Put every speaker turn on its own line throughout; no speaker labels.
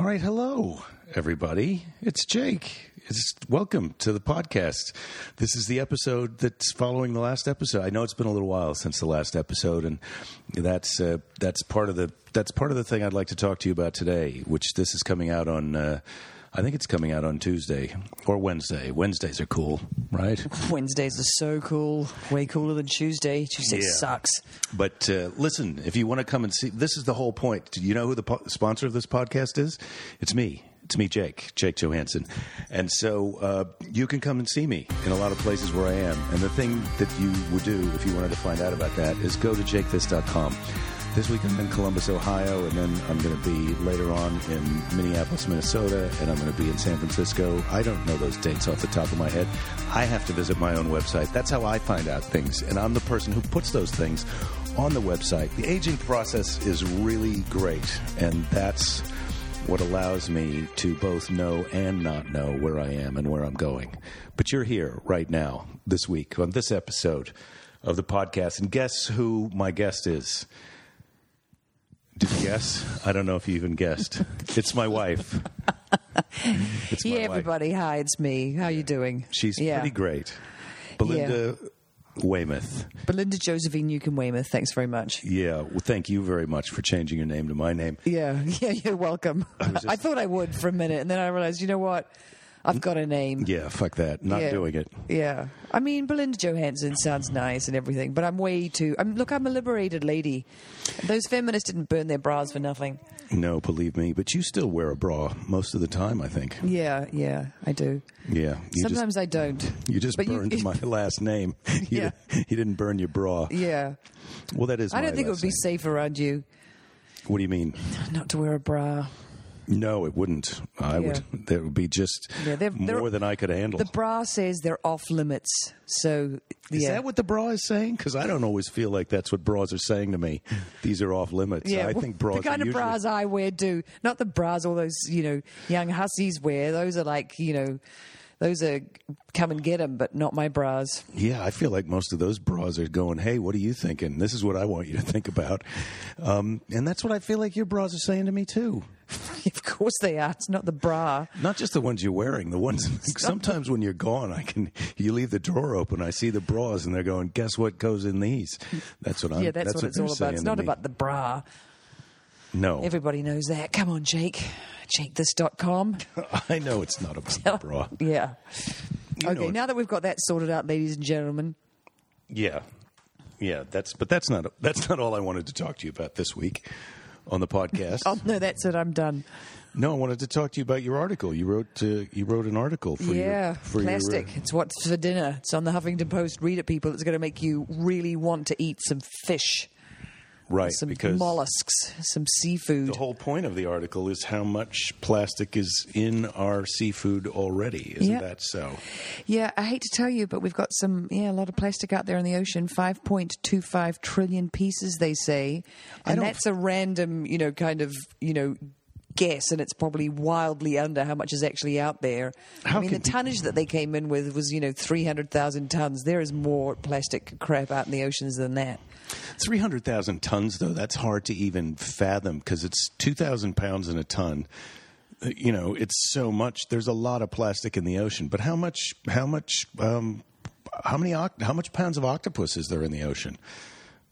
All right, hello, everybody. It's Jake. It's welcome to the podcast. This is the episode that's following the last episode. I know it's been a little while since the last episode, and that's uh, that's part of the that's part of the thing I'd like to talk to you about today. Which this is coming out on. Uh, I think it's coming out on Tuesday or Wednesday. Wednesdays are cool, right?
Wednesdays are so cool. Way cooler than Tuesday. Tuesday
Yeah.
sucks.
But uh, listen, if you want to come and see, this is the whole point. Do you know who the po- sponsor of this podcast is? It's me. It's me, Jake, Jake Johansson. And so uh, you can come and see me in a lot of places where I am. And the thing that you would do if you wanted to find out about that is go to jakethis.com. This week I'm in Columbus, Ohio, and then I'm going to be later on in Minneapolis, Minnesota, and I'm going to be in San Francisco. I don't know those dates off the top of my head. I have to visit my own website. That's how I find out things, and I'm the person who puts those things on the website. The aging process is really great, and that's what allows me to both know and not know where I am and where I'm going. But you're here right now, this week, on this episode of the podcast, and guess who my guest is? Did you guess? I don't know if you even guessed. It's my wife. It's my
Yeah,
wife.
everybody. Hi, it's me. How you doing?
She's
yeah.
pretty great. Belinda Waymouth.
Belinda Josephine Newcomb Waymouth. Thanks very much.
Yeah, well, thank you very much for changing your name to my name.
Yeah, yeah, you're welcome. I, thought I would for a minute, and then I realized, you know what? I've got a name.
Yeah, fuck that. Not
Yeah.
doing it.
Yeah. I mean, Belinda Johansson sounds nice and everything, but I'm way too. I'm, look, I'm a liberated lady. Those feminists didn't burn their bras for nothing.
No, believe me, but you still wear a bra most of the time, I think.
Yeah, yeah, I do.
Yeah. You
Sometimes I don't.
you just
but you-
burned my last name. You,
Yeah.
you didn't burn your bra.
Yeah.
Well, that is
I don't think it would be safe around you
What do you mean?
not to wear a bra.
No, it wouldn't. I would. That would be just
Yeah, they're- they're-
more than I could handle.
The bra says they're off limits. So,
Is that what the bra is saying? Because I don't always feel like that's what bras are saying to me. These are off limits.
yeah,
I
well,
think bras
the kind
are
of
usually-
bras I wear do. Not the bras all those, you know, young hussies wear. Those are like, you know, those are come and get them, but not my bras.
Yeah, I feel like most of those bras are going, hey, what are you thinking? This is what I want you to think about. Um, and that's what I feel like your bras are saying to me, too.
of course they are. It's not the bra.
Not just the ones you're wearing, the ones sometimes when you're gone, I can you leave the drawer open, I see the bras, and they're going, guess what goes in these? That's what I'm.
yeah, that's, what it's all about. It's not
me.
about the bra.
No,
Everybody knows that. Come on, Jake. JakeThis.com.
I know it's not about the bra.
Yeah.
You
okay, now that we've got that sorted out, ladies and gentlemen,
Yeah, yeah. That's but that's not that's not all I wanted to talk to you about this week on the podcast.
oh no, that's it. I'm done.
No, I wanted to talk to you about your article. You wrote uh, you wrote an article for
yeah,
your for
plastic.
Your, uh,
It's what's for dinner. It's on the Huffington Post. Read it, people. It's going to make you really want to eat some fish,
right,
some
because
mollusks, some seafood.
the whole point of the article is how much plastic is in our seafood already. Isn't
Yeah.
that so?
Yeah, I hate to tell you, but we've got some, yeah, a lot of plastic out there in the ocean. 5.25 trillion pieces, they say. And that's a random, you know, kind of, you know, guess, and it's probably wildly under how much is actually out there.
How
I mean, the tonnage that they came in with was, you know, 300,000 tons. There is more plastic crap out in the oceans than that.
Three hundred thousand tons, though. That's hard to even fathom because it's two thousand pounds in a ton. Uh, You know, it's so much. There's a lot of plastic in the ocean, but how much? How much? Um, how many? How much pounds of octopus is there in the ocean?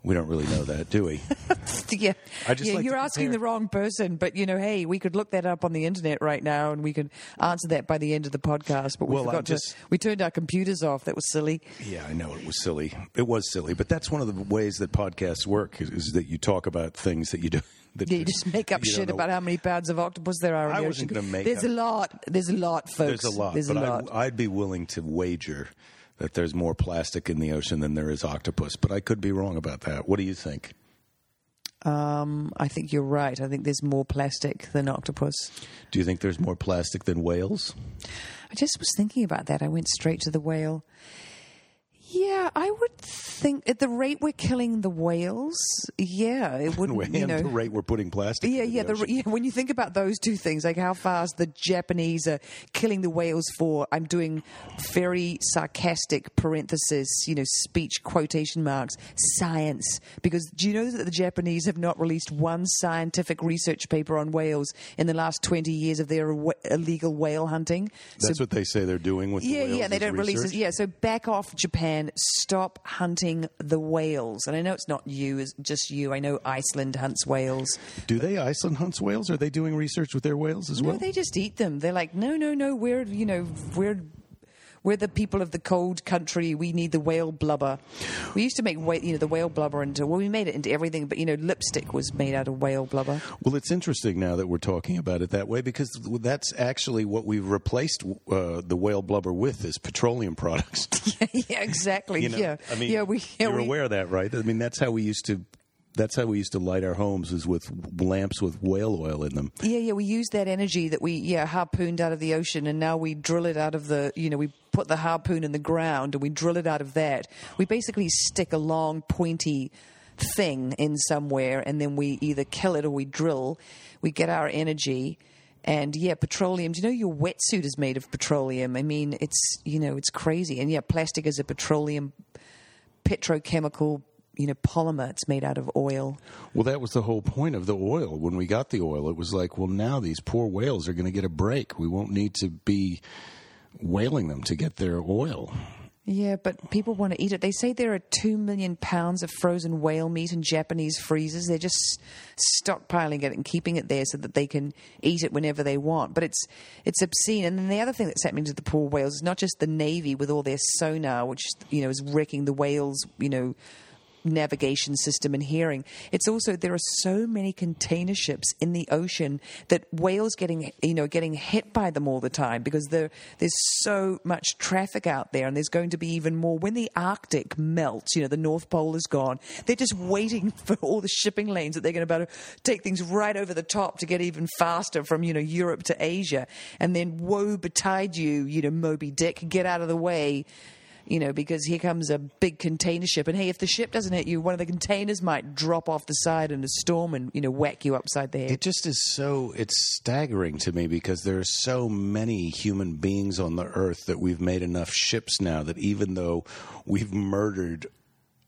We don't really know that, do we?
yeah,
I just
yeah
like
you're asking
compare-
the wrong person, but you know, hey, we could look that up on the internet right now, and we could answer that by the end of the podcast. But we
Well,
forgot
just-
to. We turned our computers off. That was silly.
Yeah, I know it was silly. It was silly, but that's one of the ways that podcasts work is, is that you talk about things that you do. That
Yeah, you just make up shit about how many pounds of octopus there are in
I
the
wasn't
ocean.
gonna make
There's
up-
a lot. There's a lot, folks.
There's a lot,
There's
but
a lot.
I, I'd be willing to wager that there's more plastic in the ocean than there is octopus. But I could be wrong about that. What do you think?
um, I think you're right. I think there's more plastic than octopus.
Do you think there's more plastic than whales?
I just was thinking about that. I went straight to the whale. Yeah, I would think at the rate we're killing the whales, yeah, it wouldn't.
and
You know,
the rate we're putting plastic.
Yeah, yeah,
the
the, yeah. When you think about those two things, like how fast the Japanese are killing the whales for, I'm doing very sarcastic parenthesis, you know, speech quotation marks, science. Because do you know that the Japanese have not released one scientific research paper on whales in the last 20 years of their illegal whale hunting?
That's what they say they're doing with
Yeah,
the whales
yeah, they don't release it. Yeah, so back off, Japan. Stop hunting the whales. And I know it's not you, it's just you. I know Iceland hunts whales.
Do they Iceland hunts whales? Are they doing research with their whales as well?
No, they just eat them. They're like, no, no, no. We're you know we're we're the people of the cold country. We need the whale blubber. We used to make whale, you know the whale blubber into well, we made it into everything. But you know, lipstick was made out of whale blubber.
Well, it's interesting now that we're talking about it that way because that's actually what we've replaced uh, the whale blubber with is petroleum products.
yeah, exactly.
You know,
yeah,
I mean,
yeah, we, yeah,
you're
we,
aware of that, right? I mean, that's how we used to. That's how we used to light our homes is with lamps with whale oil in them.
Yeah, yeah, we use that energy that we yeah harpooned out of the ocean, and now we drill it out of the you know we put the harpoon in the ground and we drill it out of that. We basically stick a long pointy thing in somewhere, and then we either kill it or we drill. We get our energy. And yeah, petroleum. Do you know your wetsuit is made of petroleum? I mean, it's you know it's crazy. And yeah, plastic is a petroleum petrochemical you know polymer. It's made out of oil.
Well, that was the whole point of the oil. When we got the oil, it was like, well, now these poor whales are going to get a break. We won't need to be whaling them to get their oil.
Yeah, but people want to eat it. They say there are two million pounds of frozen whale meat in Japanese freezers. They're just stockpiling it and keeping it there so that they can eat it whenever they want. But it's it's obscene. And then the other thing that's happening to the poor whales is not just the navy with all their sonar, which you know is wrecking the whales. You know navigation system and hearing. It's also there are so many container ships in the ocean that whales getting you know getting hit by them all the time because there there's so much traffic out there and there's going to be even more when the Arctic melts. You know the North Pole is gone. They're just waiting for all the shipping lanes that they're going to be able to take things right over the top to get even faster from you know Europe to Asia. And then woe betide you, you know Moby Dick, get out of the way you know, because here comes a big container ship. And hey, if the ship doesn't hit you, one of the containers might drop off the side in a storm and, you know, whack you upside the head.
It just is so it's staggering to me because there are so many human beings on the earth that we've made enough ships now that even though we've murdered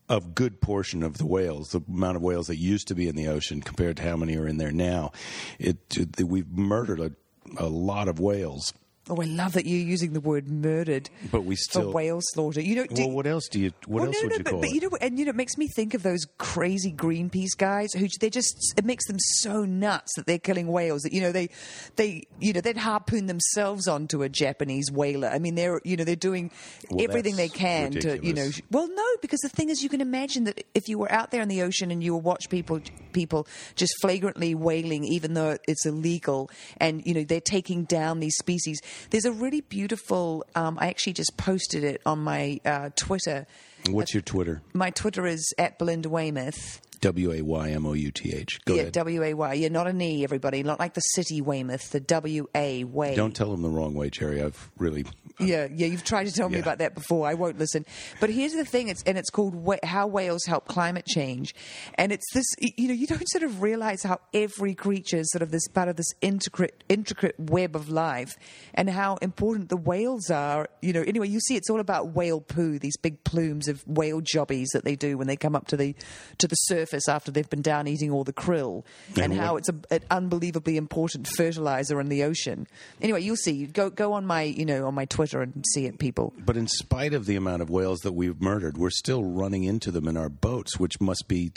a good portion of the whales, the amount of whales that used to be in the ocean compared to how many are in there now, it, it we've murdered a, a lot of whales,
oh, I love that you're using the word murdered
but we
for
still.
whale slaughter. You know, do-
well, what else do you? What
well,
else
no,
would
no,
you
but,
call
but
it?
you know, and you know, it makes me think of those crazy Greenpeace guys who they just it makes them so nuts that they're killing whales that you know they they you know they'd harpoon themselves onto a Japanese whaler. I mean, they're you know they're doing
Well,
everything they can to you know. Well, no, because the thing is, you can imagine that if you were out there in the ocean and you will watch people people just flagrantly whaling, even though it's illegal, and you know they're taking down these species. There's a really beautiful. Um, I actually just posted it on my uh, Twitter.
What's your Twitter?
My Twitter is at Belinda Waymouth.
W a y m o u t h. Go
yeah,
ahead.
W A Y. You're not an E, everybody. Not like the city Weymouth, the W A way.
Don't tell them the wrong way, Jerry. I've really.
Uh, yeah, yeah, you've tried to tell me about that before. I won't listen. But here's the thing: it's and it's called "How Whales Help Climate Change," and it's this. You know, you don't sort of realize how every creature is sort of this part of this intricate, intricate web of life, and how important the whales are. You know, anyway, you see, it's all about whale poo, these big plumes of whale jobbies that they do when they come up to the to the surface after they've been down eating all the krill, and,
And
how it's a, an unbelievably important fertilizer in the ocean. Anyway, you'll see. Go go on my you know on my Twitter and see it, people.
But in spite of the amount of whales that we've murdered, we're still running into them in our boats, which must be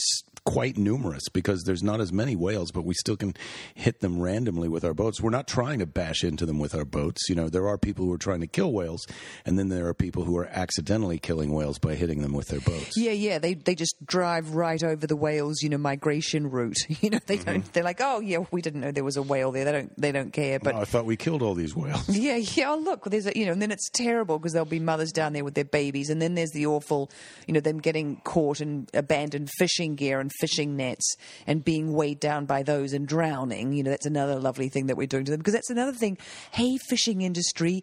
quite numerous because there's not as many whales, but we still can hit them randomly with our boats. We're not trying to bash into them with our boats. You know, there are people who are trying to kill whales, and then there are people who are accidentally killing whales by hitting them with their boats.
Yeah, yeah. They they just drive right over the whales, you know, migration route. You know, they
Mm-hmm.
don't. They're like, oh yeah, we didn't know there was a whale there. They don't. They don't care. But
Oh, I thought we killed all these whales.
Yeah, yeah. Oh, look, there's a, you know, and then it's terrible because there'll be mothers down there with their babies, and then there's the awful, you know, them getting caught in abandoned fishing gear and fishing nets and being weighed down by those and drowning. You know, that's another lovely thing that we're doing to them because that's another thing. Hey, fishing industry,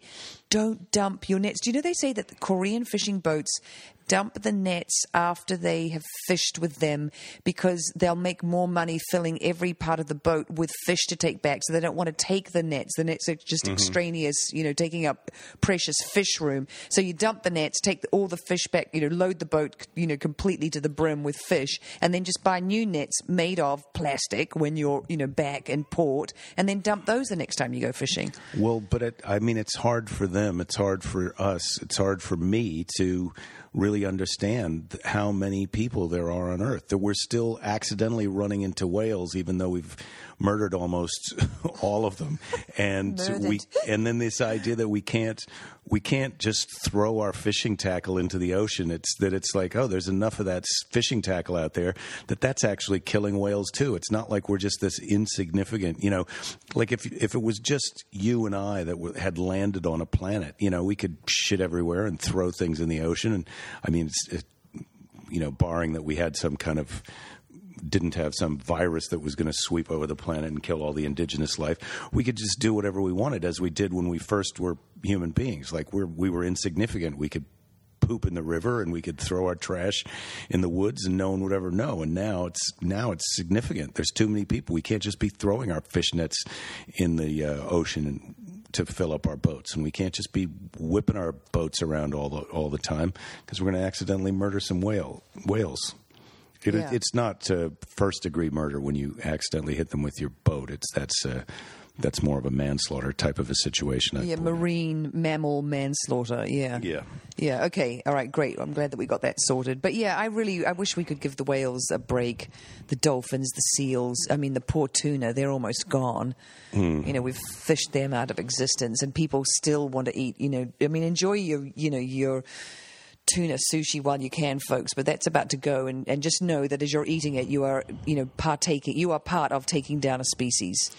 don't dump your nets. Do you know they say that the Korean fishing boats dump the nets after they have fished with them because they'll make more money filling every part of the boat with fish to take back. So they don't want to take the nets. The nets are just mm-hmm. extraneous, you know, taking up precious fish room. So you dump the nets, take all the fish back, you know, load the boat, you know, completely to the brim with fish, and then just buy new nets made of plastic when you're, you know, back in port, and then dump those the next time you go fishing.
Well, but it, I mean, it's hard for them. It's hard for us. It's hard for me to really understand how many people there are on Earth. That we're still accidentally running into whales, even though we've murdered almost all of them. And we, and then this idea that we can't, we can't just throw our fishing tackle into the ocean. It's that it's like, oh, there's enough of that fishing tackle out there that that's actually killing whales too. It's not like we're just this insignificant, you know, like if if it was just you and I that w- had landed on a planet, you know, we could shit everywhere and throw things in the ocean. And I mean, it, you know, barring that we had some kind of didn't have some virus that was going to sweep over the planet and kill all the indigenous life. We could just do whatever we wanted, as we did when we first were human beings. Like we're we were insignificant. We could poop in the river and we could throw our trash in the woods and no one would ever know. And now it's now it's significant. There's too many people. We can't just be throwing our fish nets in the uh, ocean and to fill up our boats, and we can't just be whipping our boats around all the all the time because we're going to accidentally murder some whale whales. It,
Yeah.
It's not uh, first degree murder when you accidentally hit them with your boat. It's that's uh, that's more of a manslaughter type of a situation. I
Yeah,
believe.
marine mammal manslaughter. Yeah.
Yeah.
Yeah. Okay. All right. Great. I'm glad that we got that sorted. But yeah, I really, I wish we could give the whales a break. The dolphins, the seals. I mean, the poor tuna. They're almost gone.
Hmm.
You know, we've fished them out of existence, and people still want to eat. You know, I mean, enjoy your, you know, your tuna sushi while you can, folks. But that's about to go, and, and just know that as you're eating it, you are, you know, partaking. You are part of taking down a species.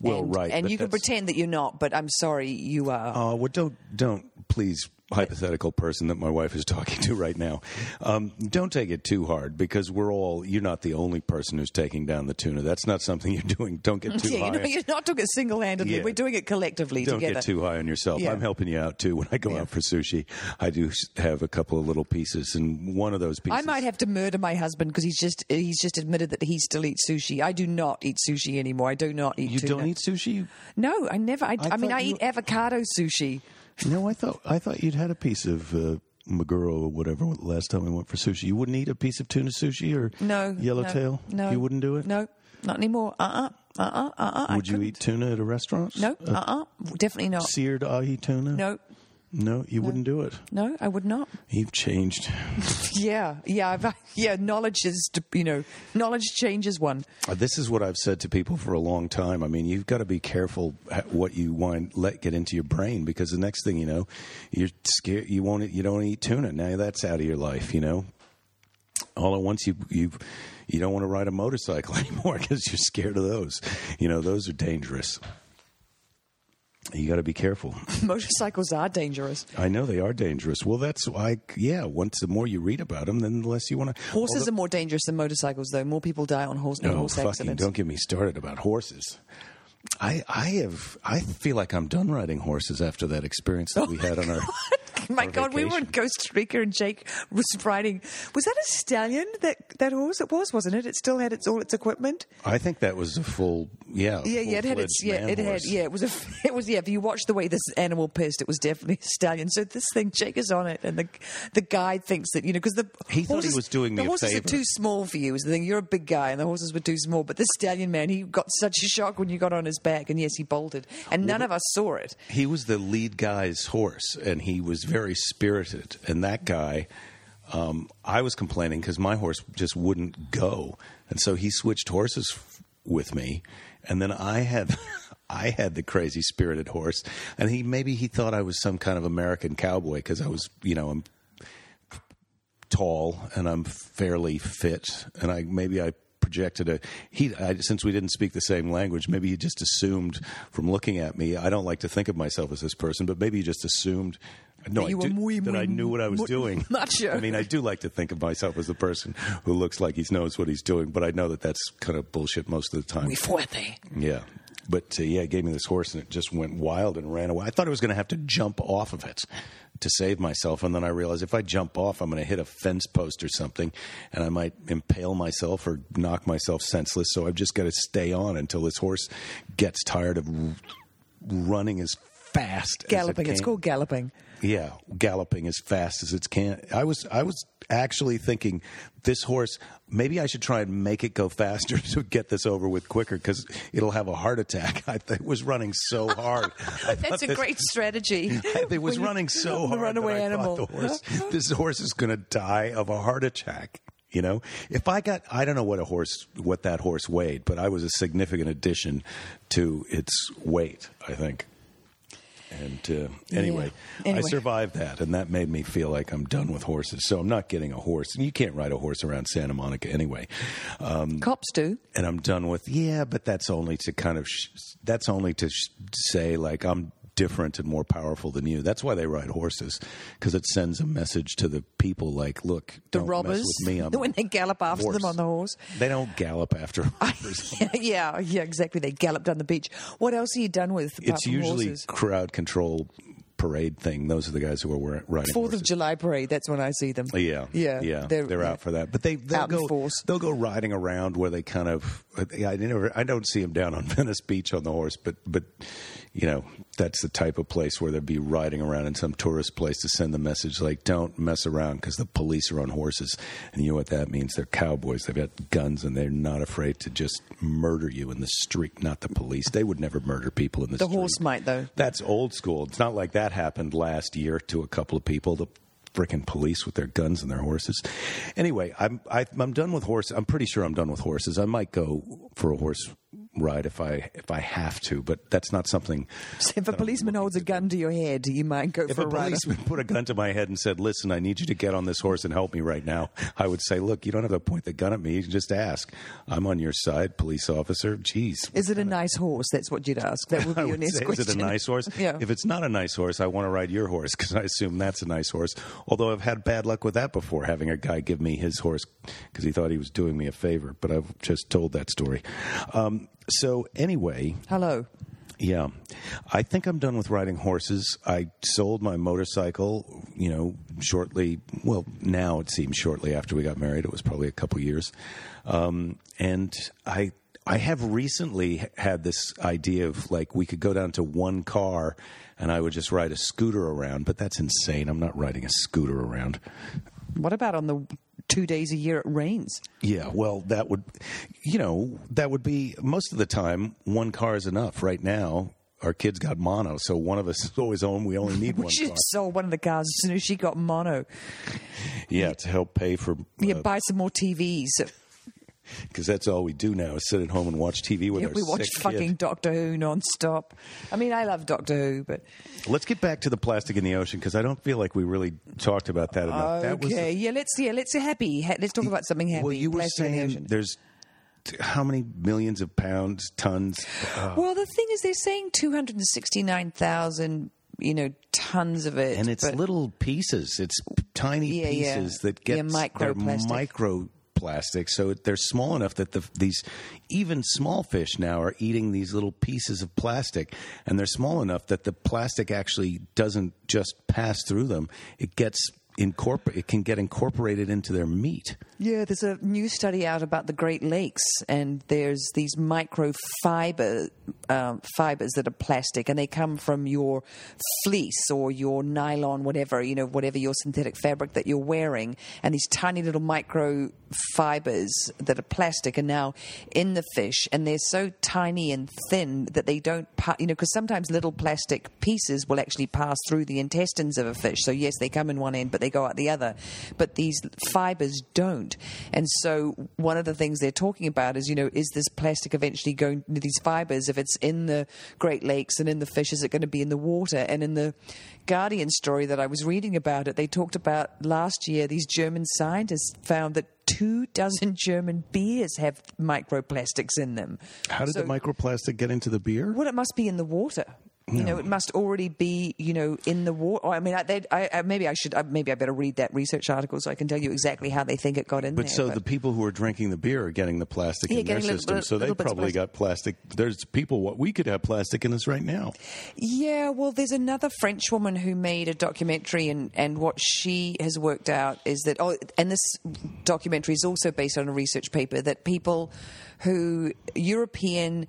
Well,
and,
right,
And you can pretend that you're not, but I'm sorry, you are.
Oh, well, don't don't please hypothetical person that my wife is talking to right now. Um, don't take it too hard because we're all. You're not the only person who's taking down the tuna. That's not something you're doing. Don't get too
Yeah, you
high.
know, you're not doing it single-handedly.
Yeah.
We're doing it collectively
don't
together.
get too high on yourself.
Yeah.
I'm helping you out too. When I go
Yeah.
out for sushi, I do have a couple of little pieces, and one of those pieces.
I might have to murder my husband because he's just he's just admitted that he still eats sushi. I do not eat sushi anymore. I do not eat.
You
tuna.
don't eat sushi?
No, I never. I, I, mean, I
you-
eat avocado sushi.
No, I thought I thought you'd had a piece of uh, maguro or whatever last time we went for sushi. You wouldn't eat a piece of tuna sushi or
No,
yellowtail.
No, no,
you wouldn't do it.
No, not anymore. Uh uh-uh, uh uh uh uh.
Would you eat tuna at a restaurant?
No, uh uh, definitely not.
seared ahi tuna?
No,
no, you wouldn't do it.
no, I would not.
You've changed.
Yeah, yeah, I've, yeah. Knowledge is, you know, knowledge changes one.
Uh, This is what I've said to people for a long time. I mean, you've got to be careful what you want let get into your brain because the next thing you know, you're scared. You won't. You don't eat tuna. Now that's out of your life. You know. All at once, you you you don't want to ride a motorcycle anymore because you're scared of those. You know, those are dangerous. You got to be careful.
Motorcycles are dangerous.
I know they are dangerous. Well, that's why. Yeah, once the more you read about them, then the less you want to.
Horses are more dangerous than motorcycles, though. More people die on horse,
No,
horse
fucking
accidents.
don't get me started about horses. I I have I feel like I'm done riding horses after that experience that we oh had on our.
My
our
God, we were in
vacation.
Costa Rica and Jake was riding. Was that a stallion? That that horse? It was, wasn't it? It still had its all its equipment.
I think that was a full yeah.
Yeah, yeah, it had its yeah, it had yeah, it was a it was yeah. If you watch the way this animal pissed, it was definitely a stallion. So this thing, Jake is on it, and the the guy thinks that you know because the
He thought he was doing me
the horses are too small for you. Is the thing you're a big guy, and the horses were too small. But this stallion man, he got such a shock when you got on his back, and yes, he bolted, and none of us saw it.
He was the lead guy's horse, and he was very spirited. And that guy, um, I was complaining because my horse just wouldn't go, and so he switched horses f- with me, and then I had. I had the crazy spirited horse, and he maybe he thought I was some kind of American cowboy because I was, you know, I'm tall and I'm fairly fit, and I maybe I projected a he I, since we didn't speak the same language. Maybe he just assumed from looking at me. I don't like to think of myself as this person, but maybe he just assumed. No,
That
I
muy,
that
muy,
I knew what I was
muy
doing.
sure
I mean, I do like to think of myself as the person who looks like he knows what he's doing, but I know that that's kind of bullshit most of the time.
Muy fuerte.
Yeah. But uh, yeah, he gave me this horse, and it just went wild and ran away. I thought I was going to have to jump off of it to save myself, and then I realized if I jump off, I'm going to hit a fence post or something, and I might impale myself or knock myself senseless. So I've just got to stay on until this horse gets tired of r- running as fast.
Galloping.
As it
It's called galloping.
Yeah, galloping as fast as it can. I was I was actually thinking this horse maybe I should try and make it go faster to get this over with quicker because it'll have a heart attack. I th- it was running so hard.
That's a
this-
great strategy.
It was running so
the
hard.
runaway
that I
animal.
The horse, this horse is going to die of a heart attack. You know, if I got, I don't know what a horse, what that horse weighed, but I was a significant addition to its weight. I think. And uh, anyway, I
Anyway.
survived that, and that made me feel like I'm done with horses. So I'm not getting a horse, and you can't ride a horse around Santa Monica anyway. Um,
Cops do.
and I'm done with yeah, but that's only to kind of sh- that's only to sh- say like I'm different and more powerful than you. That's why they ride horses because it sends a message to the people like, look,
The robbers,
me. I'm
when they gallop after
horse.
them on the horse.
They don't gallop after horses.
yeah, yeah, exactly. They gallop down the beach. What else are you done with?
it's usually
horses?
crowd control parade thing. Those are the guys who are wearing, riding
Fourth of. July parade. That's when I see them.
Yeah,
yeah,
yeah. They're,
yeah.
out for that, but they they'll
Out
go
force.
they'll go riding around where they kind of. I never I don't see them down on Venice Beach on the horse, but but you know that's the type of place where they'd be riding around in some tourist place to send the message like don't mess around because the police are on horses, and you know what that means? They're cowboys. They've got guns and they're not afraid to just murder you in the street. Not the police. They would never murder people in the,
The
street.
The horse might though.
That's old school. It's not like that happened last year to a couple of people. The freaking police with their guns and their horses. Anyway, I'm I, I'm done with horses. I'm pretty sure I'm done with horses. I might go for a horse ride if I if I have to, but that's not something.
If a policeman holds a gun to your head, you might go
If
for
a
a ride.
policeman put a gun to my head and said, "Listen, I need you to get on this horse and help me right now," I would say, "Look, you don't have to point the gun at me. You can just ask. I'm on your side, police officer." Jeez,
Is it a nice horse? That's what you'd ask. That would be your next
say,
question.
is it a nice horse?
Yeah.
If it's not a nice horse, I want to ride your horse because I assume that's a nice horse. Although I've had bad luck with that before, having a guy give me his horse because he thought he was doing me a favor. But I've just told that story. Um, so anyway,
Hello.
yeah, I think I'm done with riding horses. I sold my motorcycle, you know, shortly. Well, now it seems shortly after we got married. It was probably a couple years, um, and I. I have recently had this idea of like we could go down to one car and I would just ride a scooter around, but that's insane. I'm not riding a scooter around.
What about on the two days a year it rains?
Yeah, well, that would, you know, that would be most of the time one car is enough. Right now, our kids got mono, so one of us is always home. We only need
We
one
should
car.
sold one of the cars as soon as she got mono.
Yeah, to help pay for
Yeah, uh, buy some more TVs.
Because that's all we do now is sit at home and watch TV with
Yeah,
our
we watch fucking
kid.
Doctor Who non-stop. I mean, I love Doctor Who, but
Let's get back to the plastic in the ocean because I don't feel like we really talked about that enough. That was
okay, yeah, let's yeah, let's happy. Let's talk about something happy.
well, you were
the
saying
ocean.
there's how many millions of pounds, tons? Uh,
Well, the thing is, they're saying two hundred and sixty-nine thousand, you know, tons of it,
and it's little pieces. It's tiny
Yeah, yeah.
pieces that get
Yeah, microplastic.
they're microplastic. So they're small enough that the, these even small fish now are eating these little pieces of plastic, and they're small enough that the plastic actually doesn't just pass through them. It gets incorpor- It can get incorporated into their meat.
Yeah, there's a new study out about the Great Lakes, and there's these microfiber um, fibers that are plastic, and they come from your fleece or your nylon, whatever you know, whatever your synthetic fabric that you're wearing, and these tiny little micro fibers that are plastic are now in the fish, and they're so tiny and thin that they don't, pa- you know, because sometimes little plastic pieces will actually pass through the intestines of a fish. So yes, they come in one end, but they go out the other. But these fibers don't, and so one of the things they're talking about is, you know, is this plastic eventually going into these fibers? If it's in the Great Lakes and in the fish, is it going to be in the water? And in the Guardian story that I was reading about it, they talked about last year these German scientists found that two dozen German beers have microplastics in them.
How did
So-
the microplastic get into the beer?
Well, it must be in the water. You know, it must already be, you know, in the water. I mean, I, I, maybe I should, maybe I better read that research article so I can tell you exactly how they think it got in
But
there.
so the people who are drinking the beer are getting the plastic
Yeah,
in their
getting little-
system. so they probably got plastic. There's people. What we could have plastic in us right now.
Yeah, well, there's another French woman who made a documentary, and, and what she has worked out is that, oh, and this documentary is also based on a research paper that people who, European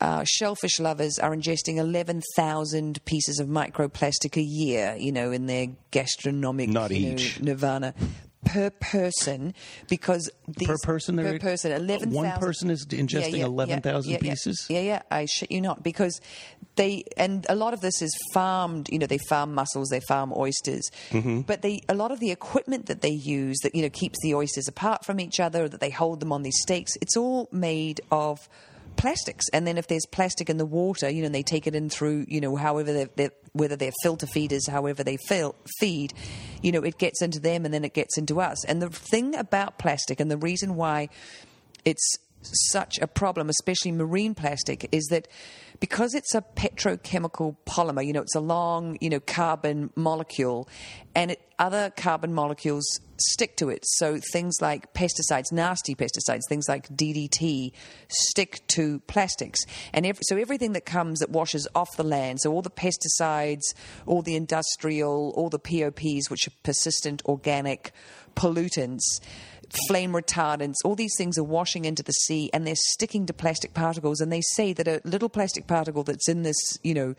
uh, shellfish lovers, are ingesting 11,000 pieces of microplastic a year, you know, in their gastronomic
Not
you know,
each.
nirvana. Per person, because these,
Per person,
per person, eleven.
one person is ingesting 11,000 pieces?
Yeah, yeah, I shit you not, because they and a lot of this is farmed. You know, they farm mussels, they farm oysters,
Mm-hmm.
but they a lot of the equipment that they use that you know keeps the oysters apart from each other, that they hold them on these stakes. It's all made of plastics. And then if there's plastic in the water you know they take it in through you know however they're, they're whether they're filter feeders however they feed you know it gets into them and then it gets into us. And the thing about plastic and the reason why it's such a problem, especially marine plastic, is that because it's a petrochemical polymer, you know, it's a long, you know, carbon molecule, and it, other carbon molecules stick to it. So things like pesticides, nasty pesticides, things like DDT, stick to plastics, and so everything that comes that washes off the land, so all the pesticides, all the industrial, all the POPs, which are persistent organic pollutants flame retardants, all these things are washing into the sea and they're sticking to plastic particles. And they say that a little plastic particle that's in this, you know,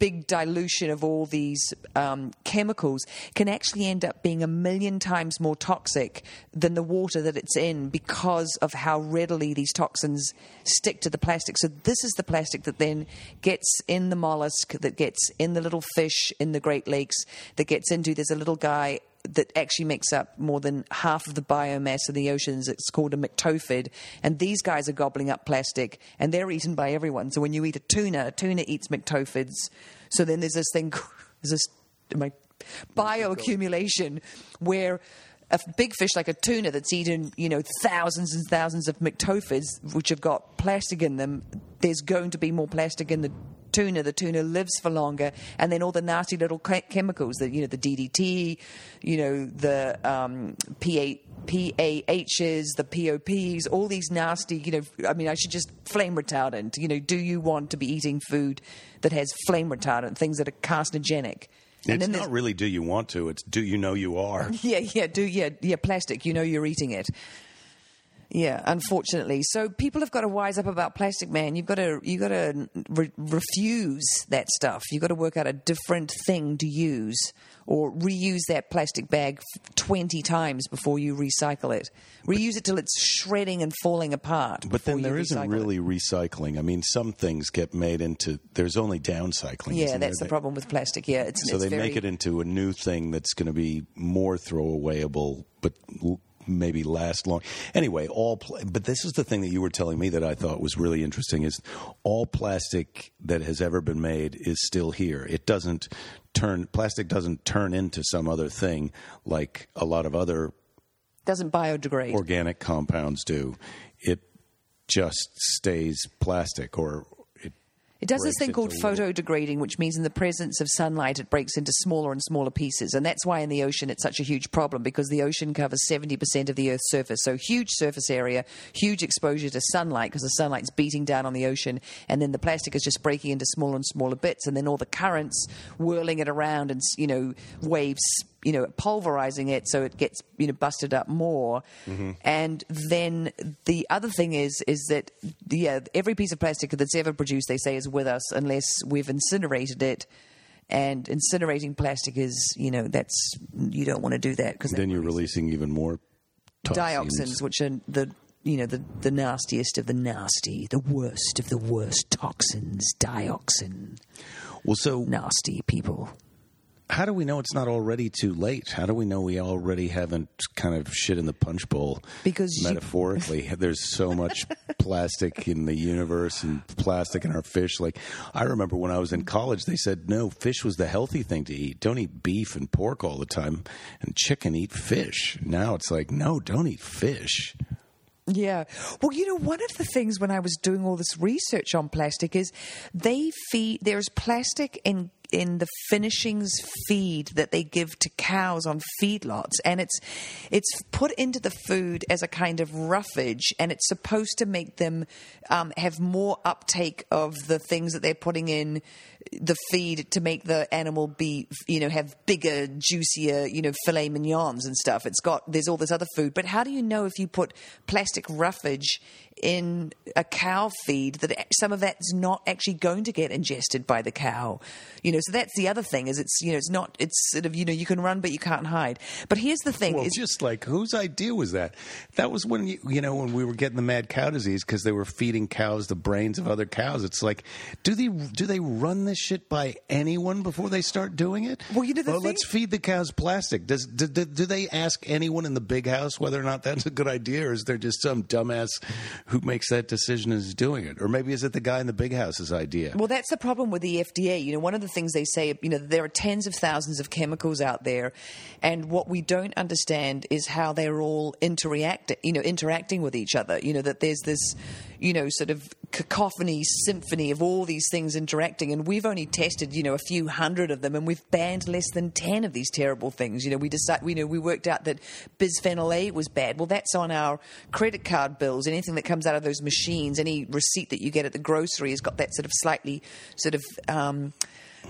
big dilution of all these um, chemicals can actually end up being a million times more toxic than the water that it's in because of how readily these toxins stick to the plastic. So, this is the plastic that then gets in the mollusk, that gets in the little fish in the Great Lakes, that gets into. There's a little guy that actually makes up more than half of the biomass of the oceans. It's called a myctophid. And these guys are gobbling up plastic and they're eaten by everyone. So when you eat a tuna, a tuna eats myctophids. So then there's this thing, there's this my bioaccumulation where a big fish like a tuna that's eaten, you know, thousands and thousands of myctophids, which have got plastic in them, there's going to be more plastic in the tuna. The tuna lives for longer, and then all the nasty little chemicals, that you know, the DDT, you know, the um, PA, PAHs, the POPs, all these nasty, you know, I mean, I should just flame retardant. You know, do you want to be eating food that has flame retardant, things that are carcinogenic?
It's not really do you want to. It's do you know you are.
yeah, yeah, do yeah, yeah, plastic. You know you're eating it. Yeah, unfortunately. So people have got to wise up about plastic, man. You've got to you got to re- refuse that stuff. You've got to work out a different thing to use, or reuse that plastic bag twenty times before you recycle it. Reuse it till it's shredding and falling apart.
But then there isn't
recycle it.
really recycling. I mean, some things get made into. There's only downcycling.
Yeah, that's
there?
the problem with plastic. Yeah, it's
So
it's
they
very,
make it into a new thing that's going to be more throwawayable, but maybe last long. Anyway, all. Pl- but this is the thing that you were telling me that I thought was really interesting: is all plastic that has ever been made is still here. It doesn't turn. Plastic doesn't turn into some other thing like a lot of other
doesn't biodegrade.
organic compounds do. It just stays plastic, or it
does this thing called photodegrading, which means in the presence of sunlight, it breaks into smaller and smaller pieces. And that's why in the ocean it's such a huge problem because the ocean covers 70% of the Earth's surface. So, huge surface area, huge exposure to sunlight because the sunlight's beating down on the ocean. And then the plastic is just breaking into smaller and smaller bits. And then all the currents whirling it around and, you know, waves you know, pulverizing it so it gets you know busted up more. Mm-hmm. And then the other thing is is that yeah, every piece of plastic that's ever produced, they say, is with us unless we've incinerated it. And incinerating plastic is, you know, that's you don't want to do that because
then you're releasing even more toxins.
dioxins, which are the you know the the nastiest of the nasty, the worst of the worst toxins, dioxin,
Well, so
nasty people.
How do we know it's not already too late? How do we know we already haven't kind of shit in the punch bowl?
Because you-
metaphorically, there's so much plastic in the universe and plastic in our fish. Like I remember when I was in college, they said no, fish was the healthy thing to eat. Don't eat beef and pork all the time, and chicken eat fish. Now it's like no, don't eat fish.
Yeah. Well, you know, one of the things when I was doing all this research on plastic is they feed, there's plastic in in the finishings feed that they give to cows on feedlots. And it's it's put into the food as a kind of roughage and it's supposed to make them um, have more uptake of the things that they're putting in the feed to make the animal be you know have bigger juicier you know filet mignons and stuff it's got there's all this other food but how do you know if you put plastic roughage in a cow feed that some of that's not actually going to get ingested by the cow you know so that's the other thing is it's you know it's not it's sort of you know you can run but you can't hide but here's the thing
Well,
is
just like whose idea was that? That was when you, you know when we were getting the mad cow disease because they were feeding cows the brains of other cows. It's like, do they do they run this shit by anyone before they start doing it?
Well, you know, the
well, let's feed the cows plastic. Does do, do, do they ask anyone in the big house whether or not that's a good idea, or is there just some dumbass who makes that decision and is doing it, or maybe is it the guy in the big house's idea?
Well, that's the problem with the FDA. You know, one of the things they say, you know, there are tens of thousands of chemicals out there, and what we don't understand is how they're all interacting, you know, interacting with each other. You know, that there's this, you know, sort of cacophony, symphony of all these things interacting, and we've only tested, you know, a few hundred of them, and we've banned less than ten of these terrible things. You know, we decided, we know, we worked out that bisphenol A was bad. Well, that's on our credit card bills. Anything that comes out of those machines, any receipt that you get at the grocery has got that sort of slightly sort of. Um,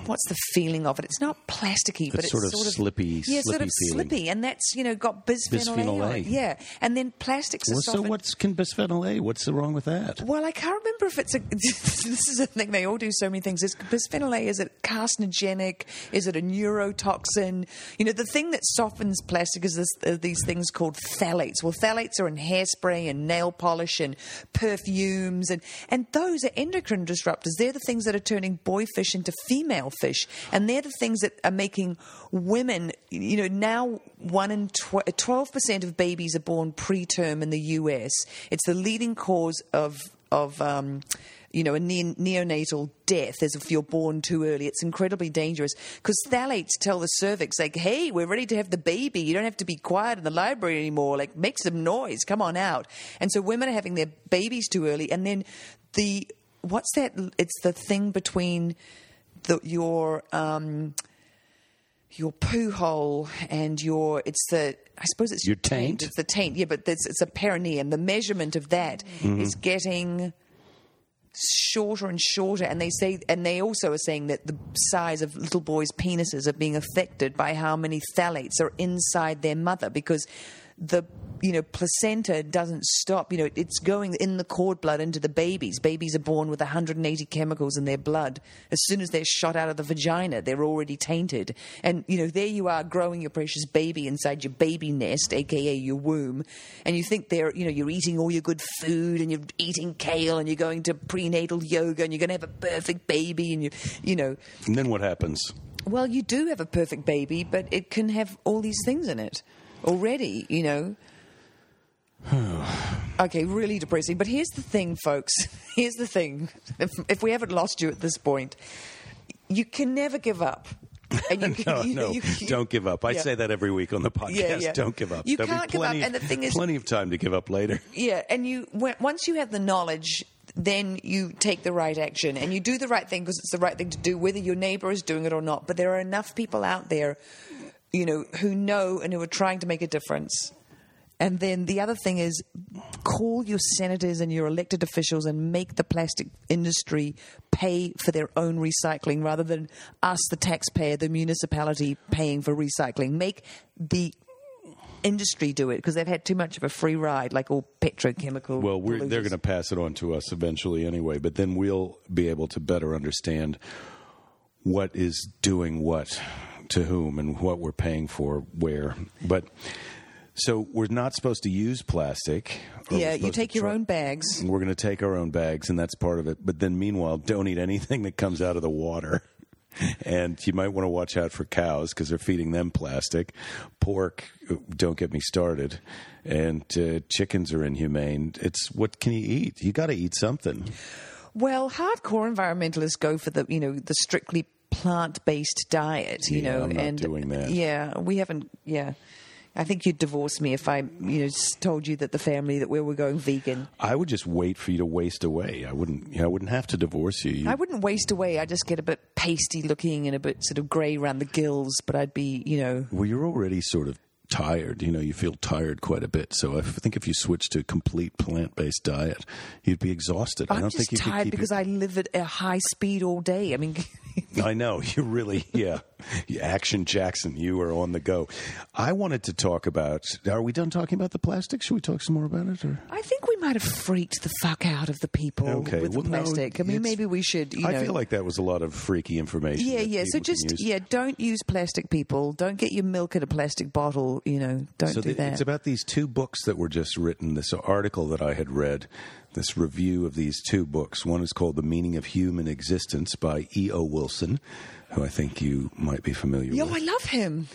What's the feeling of it? It's not plasticky, but it's
sort of slippy-
Yeah, sort of
feeling.
slippy, and that's you know got bisphenol,
Bisphenol
A. on
A.
it. Yeah, and then plastics are
Well, so what's can bisphenol A? What's the wrong with that?
well, I can't remember if it's a. this is a thing. They all do so many things. Is bisphenol A? Is it carcinogenic? Is it a neurotoxin? You know, the thing that softens plastic is this, uh, these things called phthalates. Well, phthalates are in hairspray and nail polish and perfumes, and and those are endocrine disruptors. They're the things that are turning boy fish into female fish, and they're the things that are making women. You know, now one in twelve percent of babies are born preterm in the U.S. It's the leading cause of of um, you know a ne- neonatal death as if you're born too early. It's incredibly dangerous because phthalates tell the cervix like, "Hey, we're ready to have the baby. You don't have to be quiet in the library anymore. Like, make some noise. Come on out." And so women are having their babies too early, and then the what's that? It's the thing between the, your um, your poo hole and your it's the I suppose it's
Your taint?
It's the taint, yeah, but it's a perineum. The measurement of that is getting shorter and shorter, and they say, and they also are saying that the size of little boys' penises are being affected by how many phthalates are inside their mother because the you know placenta doesn't stop. You know it's going in the cord blood into the babies. Babies are born with 180 chemicals in their blood. As soon as they're shot out of the vagina they're already tainted. And you know there you are growing your precious baby inside your baby nest aka your womb and you think they're you know you're eating all your good food and you're eating kale and you're going to prenatal yoga and you're going to have a perfect baby and you you know.
And then what happens?
well, you do have a perfect baby, but it can have all these things in it already, you know. okay, really depressing. But here's the thing, folks. Here's the thing. If, if we haven't lost you at this point, you can never give up. And you can,
No,
you,
no,
you- you-
don't give up. I
Yeah.
say that every week on the podcast.
Yeah, yeah.
Don't give up.
You
There'll
can't give up, and the thing is-
plenty of time to give up later.
Yeah, and you once you have the knowledge, then you take the right action and you do the right thing because it's the right thing to do, whether your neighbour is doing it or not. But there are enough people out there, you know, who know and who are trying to make a difference. And then the other thing is call your senators and your elected officials and make the plastic industry pay for their own recycling rather than us, the taxpayer, the municipality, paying for recycling. Make the industry do it because they've had too much of a free ride, like all petrochemical.
Well, we're, they're going to pass it on to us eventually anyway, but then we'll be able to better understand what is doing what to whom and what we're paying for where. But so we're not supposed to use plastic.
Yeah, you take your
try-
own bags.
We're going to take our own bags, and that's part of it. But then, meanwhile, don't eat anything that comes out of the water. And you might want to watch out for cows because they're feeding them plastic. Pork, don't get me started. And uh, chickens are inhumane. It's what can you eat? You got to eat something.
Well, hardcore environmentalists go for the you know the strictly plant based diet. You
Yeah,
know,
I'm
and
doing that.
yeah, we haven't. Yeah. I think you'd divorce me if I, you know, told you that the family that we were going vegan.
I would just wait for you to waste away. I wouldn't. You know, I wouldn't have to divorce you. You-
I wouldn't waste away. I just get a bit pasty looking and a bit sort of grey around the gills, but I'd be, you know,
well, you're already sort of tired. You know, you feel tired quite a bit. So I think if you switch to a complete plant-based diet, you'd be exhausted. I
I'm
don't
just
think you could
tired
keep
because
it-
I live at a high speed all day. I mean,
I know you really, yeah. Action Jackson, you are on the go. I wanted to talk about. Are we done talking about the plastic? Should we talk some more about it? Or
I think we might have freaked the fuck out of the people
Okay,
with
well,
the
no,
plastic. I mean, maybe we should, you
I
know.
feel like that was a lot of freaky information.
yeah, yeah. So just yeah, don't use plastic, people. Don't get your milk in a plastic bottle. You know, don't
So
do that.
it's about these two books that were just written. This article that I had read, this review of these two books. One is called "The Meaning of Human Existence" by E. O. Wilson, who I think you might be familiar
Yo,
with.
I love him.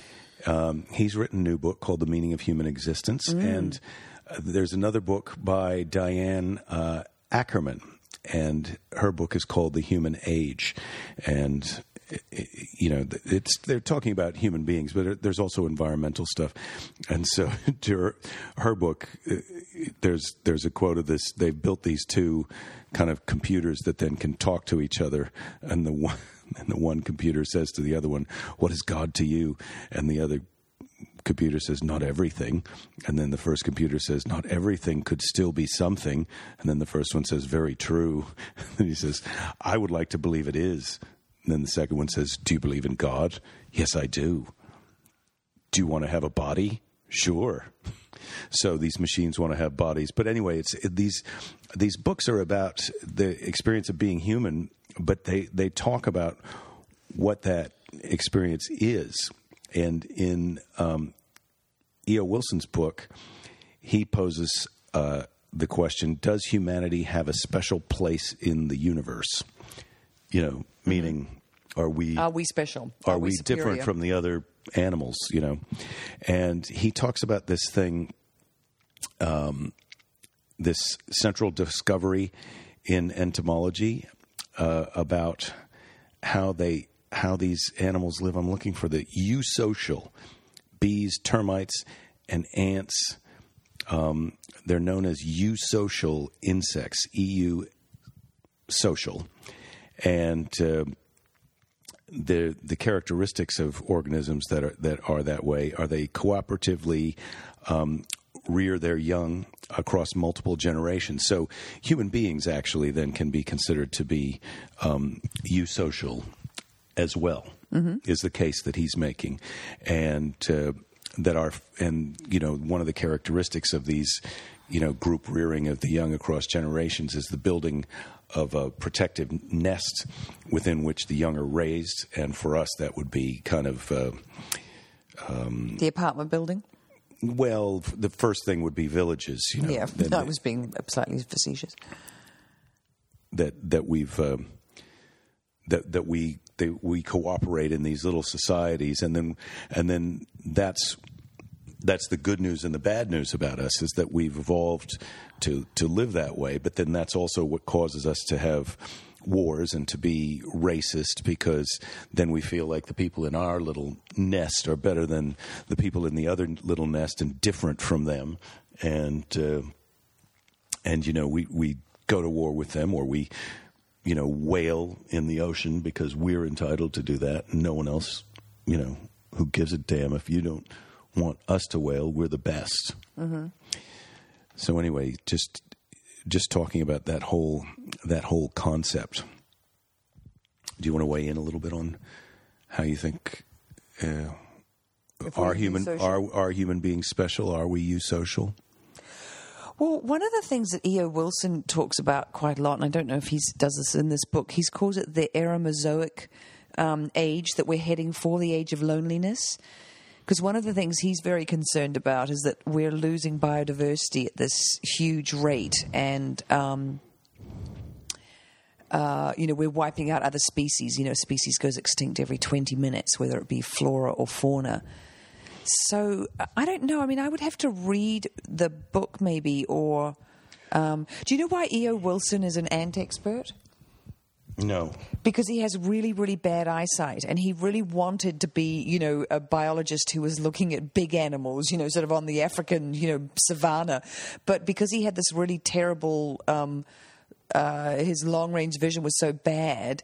Um, he's written a new book called The Meaning of Human Existence. And uh, there's another book by Diane uh, Ackerman, and her book is called The Human Age. And you know, it's they're talking about human beings, but there's also environmental stuff. And so, to her, her book, uh, there's there's a quote of this: they've built these two kind of computers that then can talk to each other, and the one and the one computer says to the other one, "What is God to you?" and the other computer says not everything and then the first computer says not everything could still be something and then the first one says very true and he says i would like to believe it is and then the second one says do you believe in god? Yes i do. Do you want to have a body? Sure. So these machines want to have bodies. But anyway it's it, these these books are about the experience of being human but they they talk about what that experience is. And in um, E.O. Wilson's book, he poses uh, the question Does humanity have a special place in the universe? You know, meaning, are we.
Are we special?
are we,
superior?
different from the other animals you know and he talks about this thing um, this central discovery in entomology uh, about how they how these animals live i'm looking for the eusocial bees termites and ants um, they're known as eusocial insects eu social and uh, the the characteristics of organisms that are that are that way are they cooperatively um, rear their young across multiple generations. So human beings actually then can be considered to be um, eusocial as well. Is the case that he's making, and uh, that are and you know one of the characteristics of these you know group rearing of the young across generations is the building of a protective nest within which the young are raised, and for us that would be kind of. Uh,
the apartment building.
well, the first thing would be villages, you know,
Yeah,
that,
I was being slightly facetious.
that that we've um, that that we they, we cooperate in these little societies, and then and then that's that's the good news and the bad news about us is that we've evolved to to live that way. But then that's also what causes us to have wars and to be racist because then we feel like the people in our little nest are better than the people in the other little nest and different from them and uh, and you know we we go to war with them or we you know whale in the ocean because we're entitled to do that no one else you know who gives a damn if you don't want us to whale we're the best so anyway just just talking about that whole that whole concept do you want to weigh in a little bit on how you think uh,
we're
human are are human beings special are we eusocial?
Well, one of the things that E.O. Wilson talks about quite a lot, and I don't know if he does this in this book, he's calls it the Eremozoic um, age that we're heading for, the age of loneliness. Because one of the things he's very concerned about is that we're losing biodiversity at this huge rate, and um, uh, you know we're wiping out other species. You know, species goes extinct every twenty minutes, whether it be flora or fauna. So I don't know. I mean, I would have to read the book maybe, or um, do you know why E.O. Wilson is an ant expert?
No.
because he has really, really bad eyesight, and he really wanted to be, you know, a biologist who was looking at big animals, you know, sort of on the African, you know, savannah. But because he had this really terrible, um, uh, his long range vision was so bad.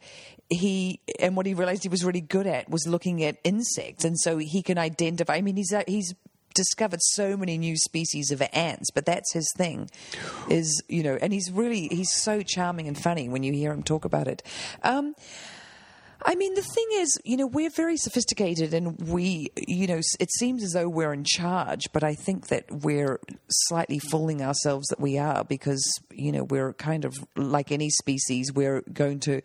He and what he realized he was really good at was looking at insects, and so he can identify. I mean, he's he's discovered so many new species of ants, but that's his thing. Is you know, and he's really he's so charming and funny when you hear him talk about it. Um, I mean, the thing is, you know, we're very sophisticated and we, you know, it seems as though we're in charge, but I think that we're slightly fooling ourselves that we are because, you know, we're kind of like any species, we're going to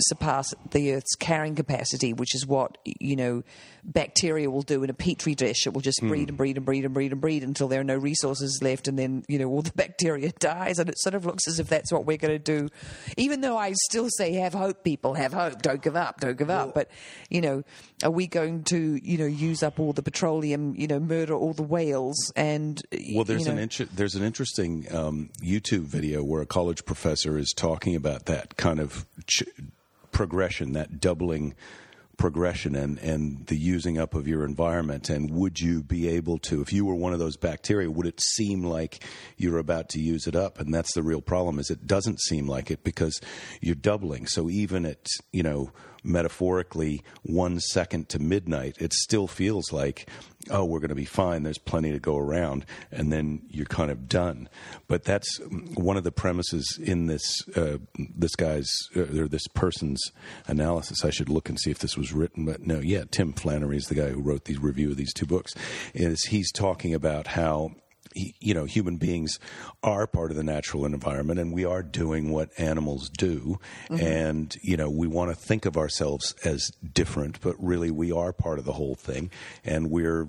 surpass the Earth's carrying capacity, which is what, you know, bacteria will do in a petri dish. It will just hmm. breed and breed and breed and breed and breed until there are no resources left, and then, you know, all the bacteria dies. And it sort of looks as if that's what we're going to do, even though I still say, have hope, people, have hope, don't give up, don't give up. But, you know, are we going to, you know, use up all the petroleum, you know, murder all the whales? And,
Well, there's
you know,
an inter- there's an interesting um, YouTube video where a college professor is talking about that kind of ch- progression, that doubling progression, and and the using up of your environment. And would you be able to, if you were one of those bacteria, would it seem like you're about to use it up? And that's the real problem. Is it doesn't seem like it because you're doubling. So even at you know metaphorically one second to midnight, it still feels like, oh, we're going to be fine. There's plenty to go around, and then you're kind of done. But that's one of the premises in this uh, this guy's uh, or this person's analysis. I should look and see if this was written, but no, yeah, Tim Flannery is the guy who wrote the review of these two books. Is he's talking about how you know, human beings are part of the natural environment and we are doing what animals do. Mm-hmm. And, you know, we want to think of ourselves as different, but really we are part of the whole thing. And we're,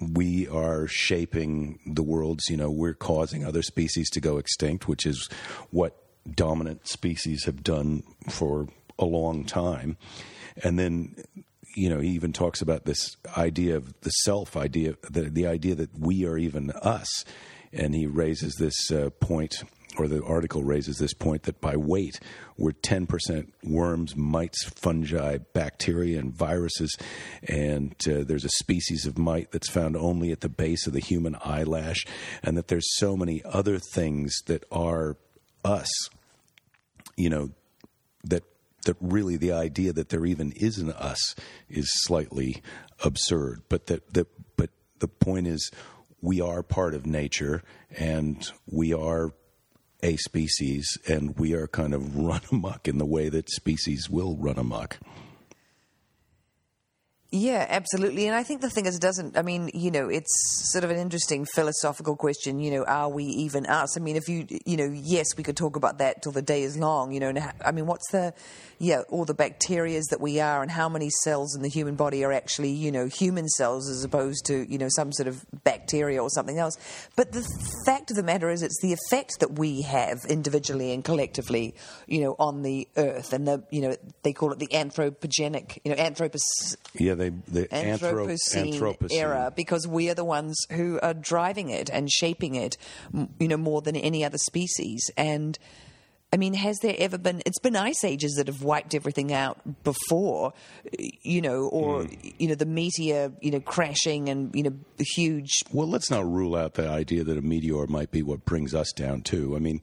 we are shaping the world's, you know, we're causing other species to go extinct, which is what dominant species have done for a long time. And then you know, he even talks about this idea of the self idea, the, the idea that we are even us. And he raises this uh, point, or the article raises this point, that by weight, we're 10% worms, mites, fungi, bacteria, and viruses. And uh, there's a species of mite that's found only at the base of the human eyelash. And that there's so many other things that are us, you know, that that really the idea that there even is an us is slightly absurd. But that that but the point is we are part of nature and we are a species and we are kind of run amok in the way that species will run amok.
Yeah, absolutely. And I think the thing is, it doesn't, I mean, you know, it's sort of an interesting philosophical question, you know, are we even us? I mean, if you, you know, yes, we could talk about that till the day is long, you know, and I mean, what's the, yeah, all the bacterias that we are and how many cells in the human body are actually, you know, human cells as opposed to, you know, some sort of bacteria or something else. But the fact of the matter is, it's the effect that we have individually and collectively, you know, on the earth. And the, you know, they call it the anthropogenic, you know, anthropos
Yeah, they the
Anthropocene,
Anthropocene.
era because we are the ones who are driving it and shaping it, you know, more than any other species. And I mean, has there ever been? It's been ice ages that have wiped everything out before, you know, or
Hmm.
you know, the meteor, you know, crashing and you know, huge.
Well, let's not rule out the idea that a meteor might be what brings us down too. I mean,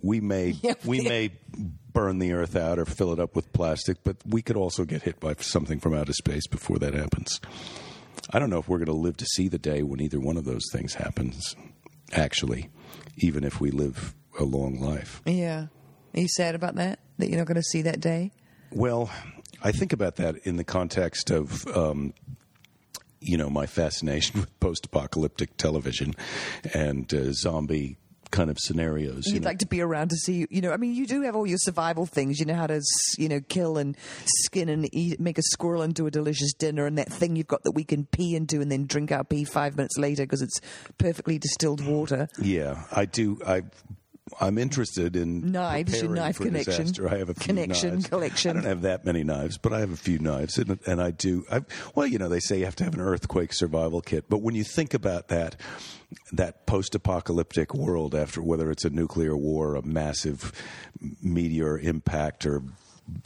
we may
Yeah,
we may burn the earth out or fill it up with plastic, but we could also get hit by something from outer space before that happens. I don't know if we're going to live to see the day when either one of those things happens. Actually, even if we live a long life.
Yeah, are you sad about that? That you're not going to see that day?
Well, I think about that in the context of, um, you know, my fascination with post-apocalyptic television and uh, zombie kind of scenarios. you
You'd
know.
like to be around to see, you know. I mean, you do have all your survival things. You know how to, you know, kill and skin and eat, make a squirrel into a delicious dinner, and that thing you've got that we can pee into and then drink our pee five minutes later because it's perfectly distilled water.
yeah, I do. I. I'm interested in
Knives,
preparing
knife connection.
disaster. I have a
Connection,
knives.
collection.
I don't have that many knives, but I have a few knives, and, and I do. I, well, you know, they say you have to have an earthquake survival kit, but when you think about that, that post-apocalyptic world after whether it's a nuclear war, a massive meteor impact, or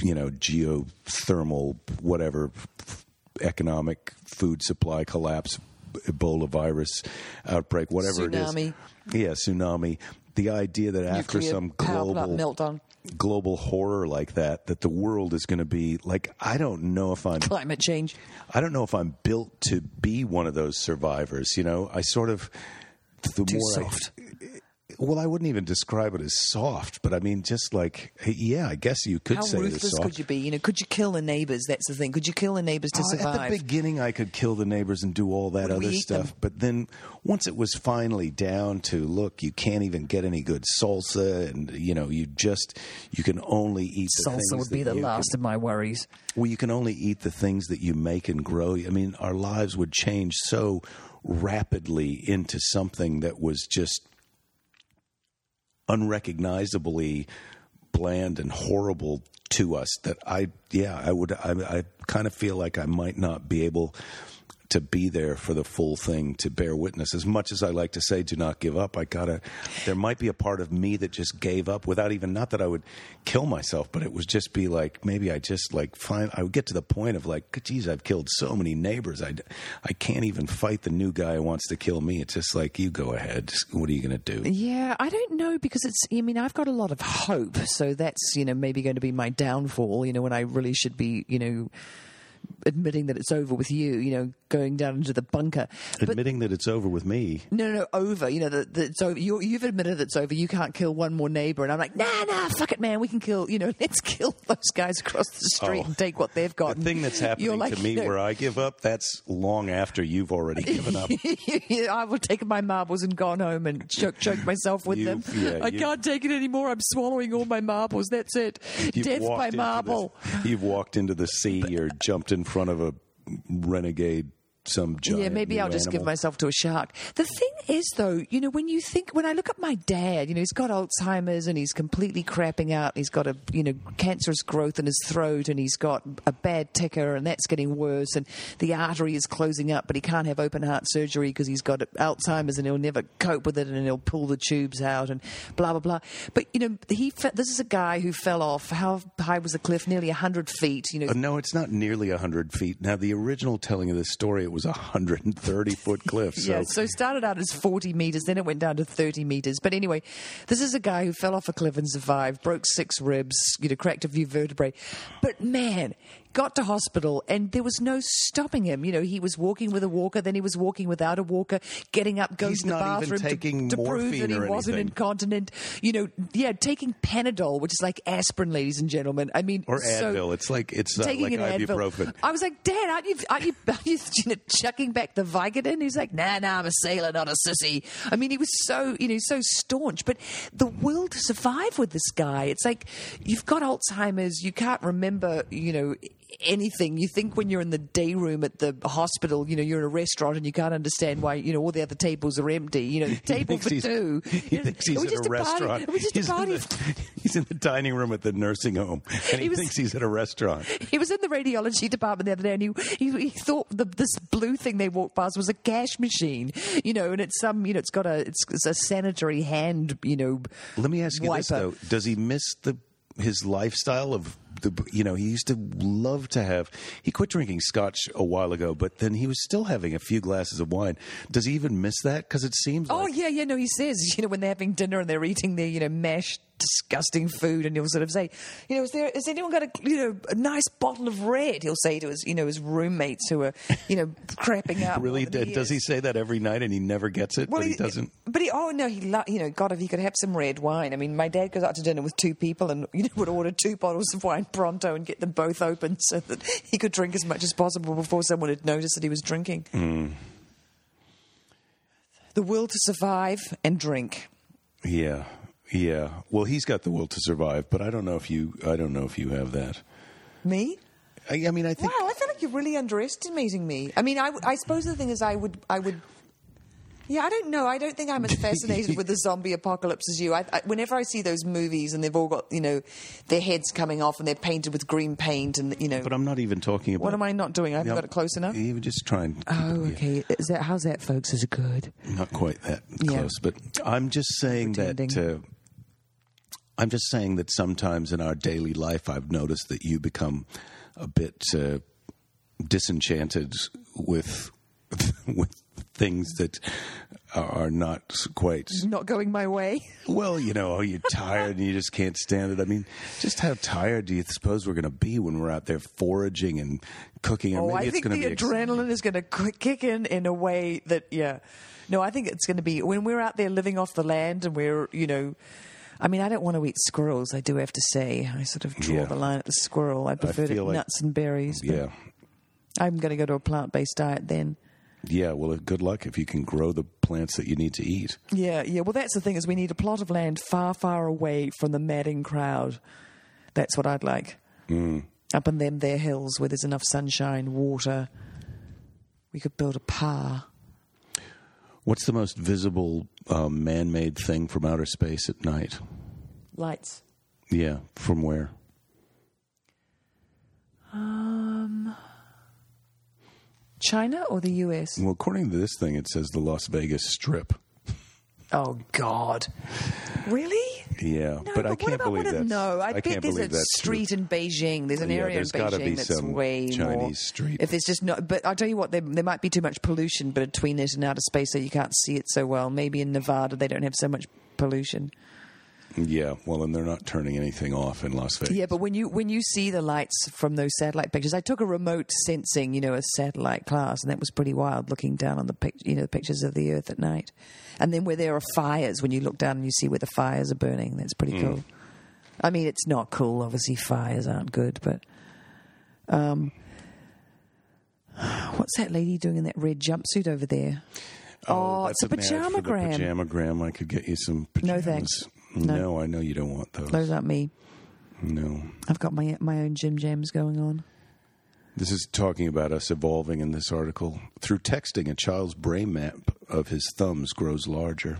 you know, geothermal, whatever, economic food supply collapse, Ebola virus outbreak, whatever
Tsunami.
it is. Yeah, tsunami. The idea that after
Nuclear
some global
meltdown.
global horror like that, that the world is going to be like I don't know if I'm
Climate change.
I don't know if I'm built to be one of those survivors. You know, I sort of the
Too
more I-
soft.
Well, I wouldn't even describe it as soft, but I mean, just like, yeah, I guess you could
How
say
ruthless
soft.
could you be? You know, could you kill the neighbors? That's the thing. Could you kill the neighbors to
Oh,
survive?
At the beginning, I could kill the neighbors and do all that
Would
other stuff.
them?
But then, once it was finally down to look, you can't even get any good salsa, and you know, you just you can only eat the things
Salsa would be
that
the last
Can,
of my worries.
well, you can only eat the things that you make and grow. I mean, our lives would change so rapidly into something that was just unrecognizably bland and horrible to us that I yeah I would I, I kind of feel like I might not be able to be there for the full thing to bear witness as much as I like to say do not give up I gotta there might be a part of me that just gave up without even not that I would kill myself but it would just be like maybe I just like find I would get to the point of like geez I've killed so many neighbors I, I can't even fight the new guy who wants to kill me it's just like you go ahead what are you gonna do
Yeah, I don't know because it's. I mean, I've got a lot of hope, so that's you know maybe going to be my downfall. You know, when I really should be you know admitting that it's over with you. You know, going down into the bunker. But
admitting that it's over with me
no, no, no, over. You know, that that it's over. You, you've admitted it's over. You can't kill one more neighbor, and I'm like, nah, nah, fuck it, man. We can kill. You know, let's kill those guys across the street
Oh.
and take what they've got.
The thing that's happening
like,
to me
you know,
where I give up, that's long after you've already given up.
I will take my marbles and gone home and choke, choke myself with them.
You've- yeah,
I
you've-
can't take it anymore. I'm swallowing all my marbles. That's it. Death by marble.
the- you've walked into the sea or jumped in front of a renegade, some giant.
Yeah, maybe I'll just give myself to a shark. The thing is, though, you know, when you think, when I look at my dad, you know, he's got Alzheimer's and he's completely crapping out. He's got a, you know, cancerous growth in his throat and he's got a bad ticker and that's getting worse and the artery is closing up, but he can't have open heart surgery because he's got Alzheimer's and he'll never cope with it and he'll pull the tubes out and blah, blah, blah. But, you know, he, fe- this is a guy who fell off. How high was the cliff? Nearly 100 feet, you know.
Uh, no, it's not nearly 100 feet. Now, the original telling of this story, it was a 130 foot cliff. So,
yeah, so it started out as 40 meters, then it went down to 30 meters. But anyway, this is a guy who fell off a cliff and survived, broke six ribs, you know, cracked a few vertebrae. But man, got to hospital and there was no stopping him. You know, he was walking with a walker, then he was walking without a walker, getting up, going
He's
to the bathroom
taking
to, to prove that he wasn't
anything.
incontinent. You know, yeah, taking Panadol, which is like aspirin, ladies and gentlemen. I mean,
or
so-
Advil. it's like it's uh,
taking
like
an Advil.
ibuprofen.
I was like, Dad, aren't you, aren't you, aren't you, you know, chucking back the Vicodin? He's like, Nah, nah, I'm a sailor, not a sissy. I mean, he was so, you know, so staunch. But the will to survive with this guy, it's like you've got Alzheimer's, you can't remember, you know, anything. You think when you're in the day room at the hospital, you know, you're in a restaurant and you can't understand why, you know, all the other tables are empty. You know, table for two.
He thinks he's at a restaurant.
Are we just
he's,
a?
In the, he's in the dining room at the nursing home, and he,
He was-
thinks he's at a restaurant.
He was in the radiology department the other day, and he he, he thought the, this blue thing they walked past was a cash machine, you know, and it's some, you know, it's got a it's, it's a sanitary hand, you know.
Let me ask you this though: Does he miss the his lifestyle of the? You know, he used to love to have. He quit drinking scotch a while ago, but then he was still having a few glasses of wine. Does he even miss that? Because it seems.
Oh
like,
yeah, yeah. No, he says, you know, when they're having dinner and they're eating their, you know, mashed, disgusting food, and he'll sort of say, you know, is there, has anyone got a, you know, a nice bottle of red? He'll say to his, you know, his roommates who are, you know, crapping out.
Really?
more than
Does he say that every night and he never gets it? but he, doesn't.
But he, oh no, he, lo- you know, God, if he could have some red wine. I mean, my dad goes out to dinner with two people and you know would order two bottles of wine pronto and get them both open so that he could drink as much as possible before someone had noticed that he was drinking.
Hmm.
The will to survive and drink.
Yeah, yeah. Well, he's got the will to survive, but I don't know if you. I don't know if you have that.
Me?
I, I mean, I think.
Wow, I feel like you're really underestimating me. I mean, I, I suppose the thing is, I would, I would. Yeah, I don't know. I don't think I'm as fascinated with the zombie apocalypse as you. I, I, whenever I see those movies and they've all got, you know, their heads coming off and they're painted with green paint and, you know.
But I'm not even talking about.
What am I not doing? I haven't
No,
got it close enough.
You just trying.
Oh,
it-
okay. Is that how's that, folks? Is it good?
Not quite that
Yeah.
close, but I'm just saying that uh, I'm just saying that sometimes in our daily life, I've noticed that you become a bit uh, disenchanted with with things that are not quite
Not going my way.
well. You know, are you're tired and you just can't stand it. I mean, just how tired do you suppose we're going to be when we're out there foraging and cooking?
Oh,
maybe
I
it's
think
going
the
to be ex-
adrenaline is going to kick in in a way that, yeah. No, I think it's going to be when we're out there living off the land and we're, you know, I mean, I don't want to eat squirrels. I do have to say, I sort of draw
Yeah.
the line at the squirrel. I prefer to
feel like-
nuts and berries. but
Yeah.
I'm going to go to a plant-based diet then.
Yeah, well, good luck if you can grow the plants that you need to eat.
Yeah, yeah. Well, that's the thing is we need a plot of land far, far away from the madding crowd. That's what I'd like.
Mm.
Up in them there hills where there's enough sunshine, water. We could build a pa.
What's the most visible um, man-made thing from outer space at night?
Lights.
Yeah, from where?
China or the US?
Well, according to this thing, it says the Las Vegas Strip.
Oh God! Really?
Yeah,
No,
but I
what
can't
about
believe that.
No, I, bet
can't
there's
believe
a street
true.
in Beijing. There's an
Yeah,
area in
there's be
Beijing that's
some
way more.
Chinese street.
If there's just not, but I'll tell you what, there, there might be too much pollution between it and outer space, so you can't see it so well. Maybe in Nevada they don't have so much pollution.
Yeah, well, and they're not turning anything off in Las Vegas.
Yeah, but when you when you see the lights from those satellite pictures, I took a remote sensing, you know, a satellite class, and that was pretty wild. Looking down on the pic, you know, the pictures of the Earth at night, and then where there are fires, when you look down and you see where the fires are burning, that's pretty cool. I mean, it's not cool. Obviously, fires aren't good, but um, what's that lady doing in that red jumpsuit over there? Oh,
that's
it's a
for the
pajamagram.
Pajamagram. I could get you some
No, thanks. No.
No, I know you don't want those.
Those aren't me.
No.
I've got my my own gym jams going on.
This is talking about us evolving in this article. Through texting, a child's brain map of his thumbs grows larger.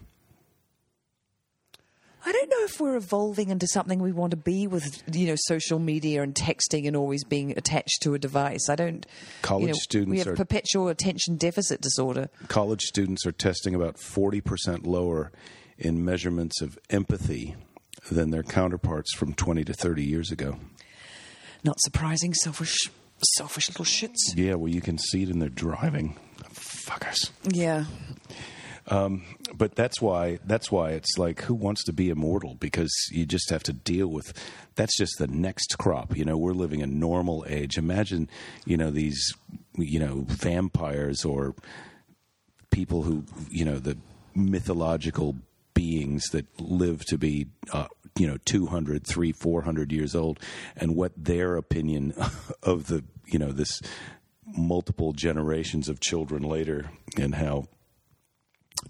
I don't know if we're evolving into something we want to be with, you know, social media and texting and always being attached to a device. I don't.
College
you know,
students
We have
are-
perpetual attention deficit disorder.
College students are testing about 40% lower in measurements of empathy than their counterparts from 20 to 30 years ago.
Not surprising, selfish, selfish little shits.
Yeah, well, you can see it in their driving. Fuckers.
Yeah.
Um, but that's why that's why it's like who wants to be immortal because you just have to deal with that's just the next crop you know we're living a normal age imagine you know these you know vampires or people who you know the mythological beings that live to be uh, you know 200 3 400 years old and what their opinion of the you know this multiple generations of children later and how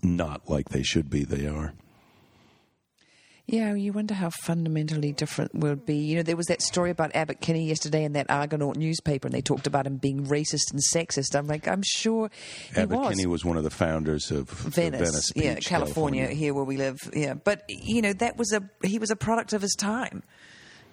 not like they should be they are
Yeah, you wonder how fundamentally different we'll be. You know, there was that story about Abbott Kinney yesterday in that Argonaut newspaper, and they talked about him being racist and sexist. I'm like, I'm sure he
Abbott
was.
Kinney was one of the founders of
Venice,
Venice
yeah,
Beach,
California, here where we live, yeah. But you know, that was a he was a product of his time.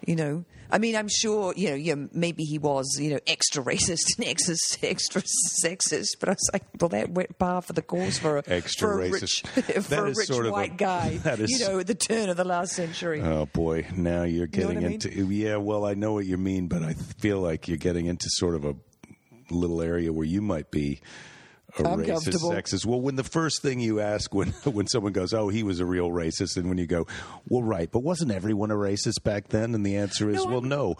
You know, I mean, I'm sure you know, yeah, maybe he was you know extra racist and extra extra sexist, but I was like, well, that went par for the course for a
Extra
for a
racist.
rich, for a rich
of a-
white guy.
that is-
you know, at the turn of the last century.
Oh boy, now you're
know
getting
I mean?
into yeah. Well, I know what you mean, but I feel like you're getting into sort of a little area where you might be a
I'm
racist, sexist. Well, when the first thing you ask when when someone goes, "Oh, he was a real racist," and when you go, "Well, right, but wasn't everyone a racist back then?" and the answer is,
No,
"Well,
I'm-
no."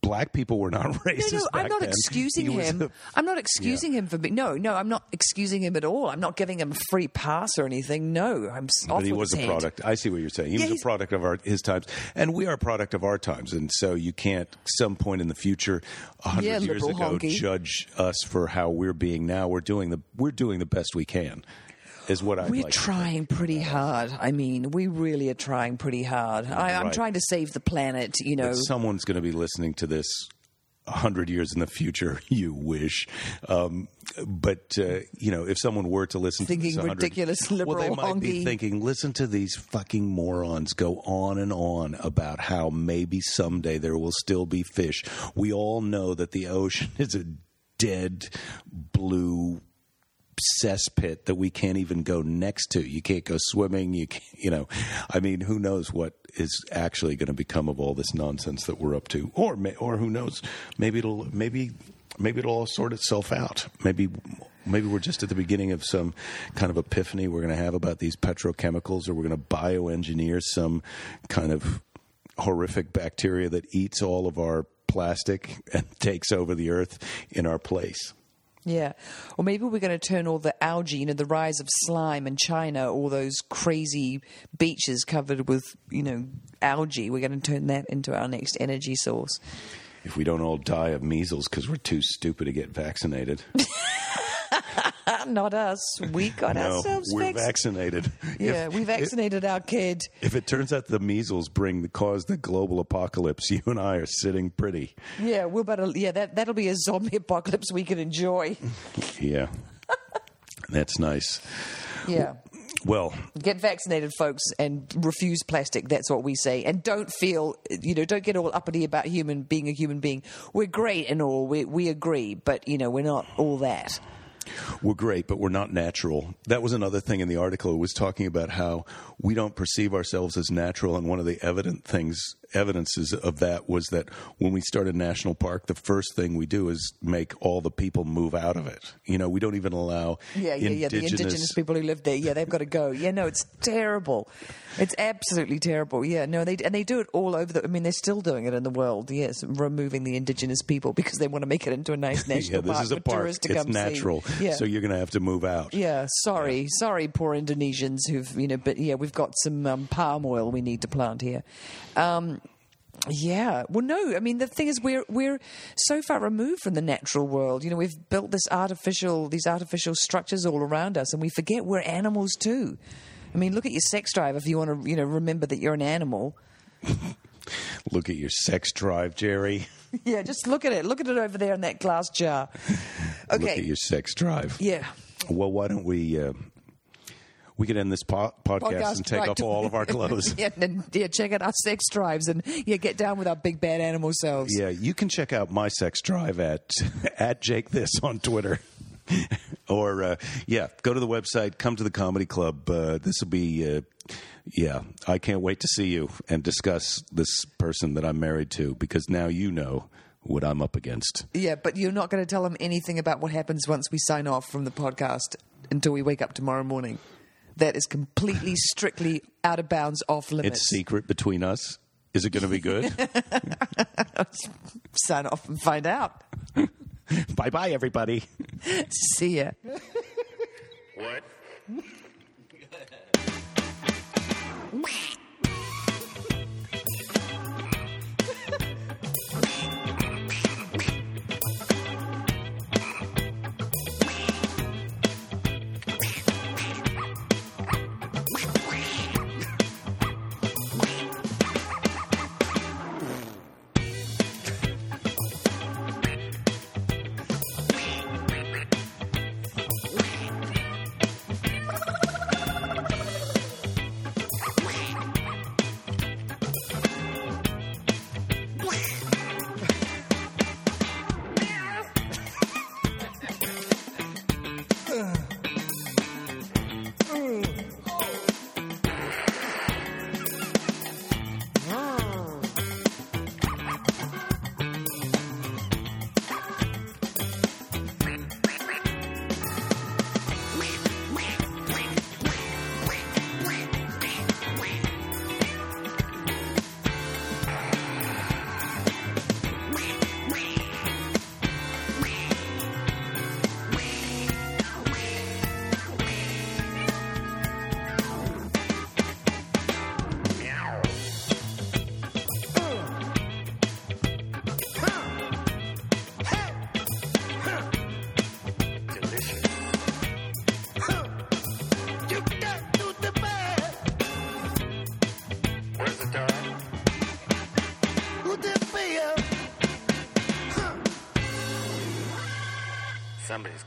Black people were not racist.
No, no, I'm not
then.
excusing
He
him.
a-
I'm not excusing him for being. No, no, I'm not excusing him at all. I'm not giving him a free pass or anything. No, I'm
But he was a product. I see what you're saying. He
Yeah,
was a product of our his times, and we are a product of our times. And so you can't, some point in the future, a hundred
Yeah,
years ago,
honky.
judge us for how we're being now. We're doing the we're doing the best we can. Is what I
We're
like.
trying pretty hard. I mean, we really are trying pretty hard. I, I'm
Right.
trying to save the planet. You know,
But someone's going to be listening to this a hundred years in the future. You wish, um, but uh, you know, if someone were to listen,
Thinking
to this 100
ridiculous
well, they
liberal
might be thinking, listen to these fucking morons go on and on about how maybe someday there will still be fish. We all know that the ocean is a dead blue cesspit that we can't even go next to. You can't go swimming. You can't, you know, I mean, who knows what is actually going to become of all this nonsense that we're up to, or or who knows, maybe it'll maybe maybe it'll all sort itself out. Maybe maybe we're just at the beginning of some kind of epiphany we're going to have about these petrochemicals, or we're going to bioengineer some kind of horrific bacteria that eats all of our plastic and takes over the earth in our place.
Yeah. Or maybe we're going to turn all the algae, you know, the rise of slime in China, all those crazy beaches covered with, you know, algae, we're going to turn that into our next energy source.
If we don't all die of measles because we're too stupid to get vaccinated.
Not us. We got
no,
ourselves
we're
vac-
vaccinated.
Yeah,
If-
we vaccinated our kid.
If it turns out the measles bring the cause the global apocalypse, you and I are sitting pretty.
Yeah, about to, yeah, that, that'll be a zombie apocalypse we can enjoy.
Yeah. That's nice.
Yeah.
Well,
Get vaccinated, folks, and refuse plastic. That's what we say. And don't feel, you know, don't get all uppity about human being a human being. We're great and all. We we agree, but you know, we're not all that.
We're great, but we're not natural. That was another thing in the article. It was talking about how we don't perceive ourselves as natural, and one of the evident things, evidences of that was that when we start a national park, the first thing we do is make all the people move out of it. You know, we don't even allow
Yeah, yeah, yeah. The indigenous people who live there, yeah, they've got to go. Yeah, no, it's terrible. It's absolutely terrible. Yeah, no, they and they do it all over the. I mean, they're still doing it in the world. Yes, removing the indigenous people because they want to make it into a nice national
Yeah, this
park
is a
for
park.
tourists to
It's
come
natural,
see. Yeah.
so you're going to have to move out.
Yeah, sorry, sorry, poor Indonesians who've you know, but yeah, we've got some um, palm oil we need to plant here. Um, yeah, well, no, I mean the thing is we're we're so far removed from the natural world. You know, we've built this artificial these artificial structures all around us, and we forget we're animals too. I mean, look at your sex drive if you want to, you know, remember that you're an animal.
Look at your sex drive, Jerry.
Yeah, just look at it. Look at it over there in that glass jar. Okay.
Look at your sex drive.
Yeah.
Well, why don't we? Uh, we could end this po- podcast, and take
right.
off all of our clothes.
yeah, and, yeah, check out our sex drives and yeah, get down with our big bad animal selves.
Yeah, you can check out my sex drive at at Jake This on Twitter. or uh, yeah, go to the website, come to the comedy club. Uh, this will be uh, yeah. I can't wait to see you and discuss this person that I'm married to because now you know what I'm up against.
Yeah, but you're not going to tell them anything about what happens once we sign off from the podcast until we wake up tomorrow morning. That is completely, strictly out of bounds, off limits.
It's secret between us. Is it going to be good?
Sign off and find out.
bye bye, everybody.
See ya.
What?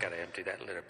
Got to empty that litter.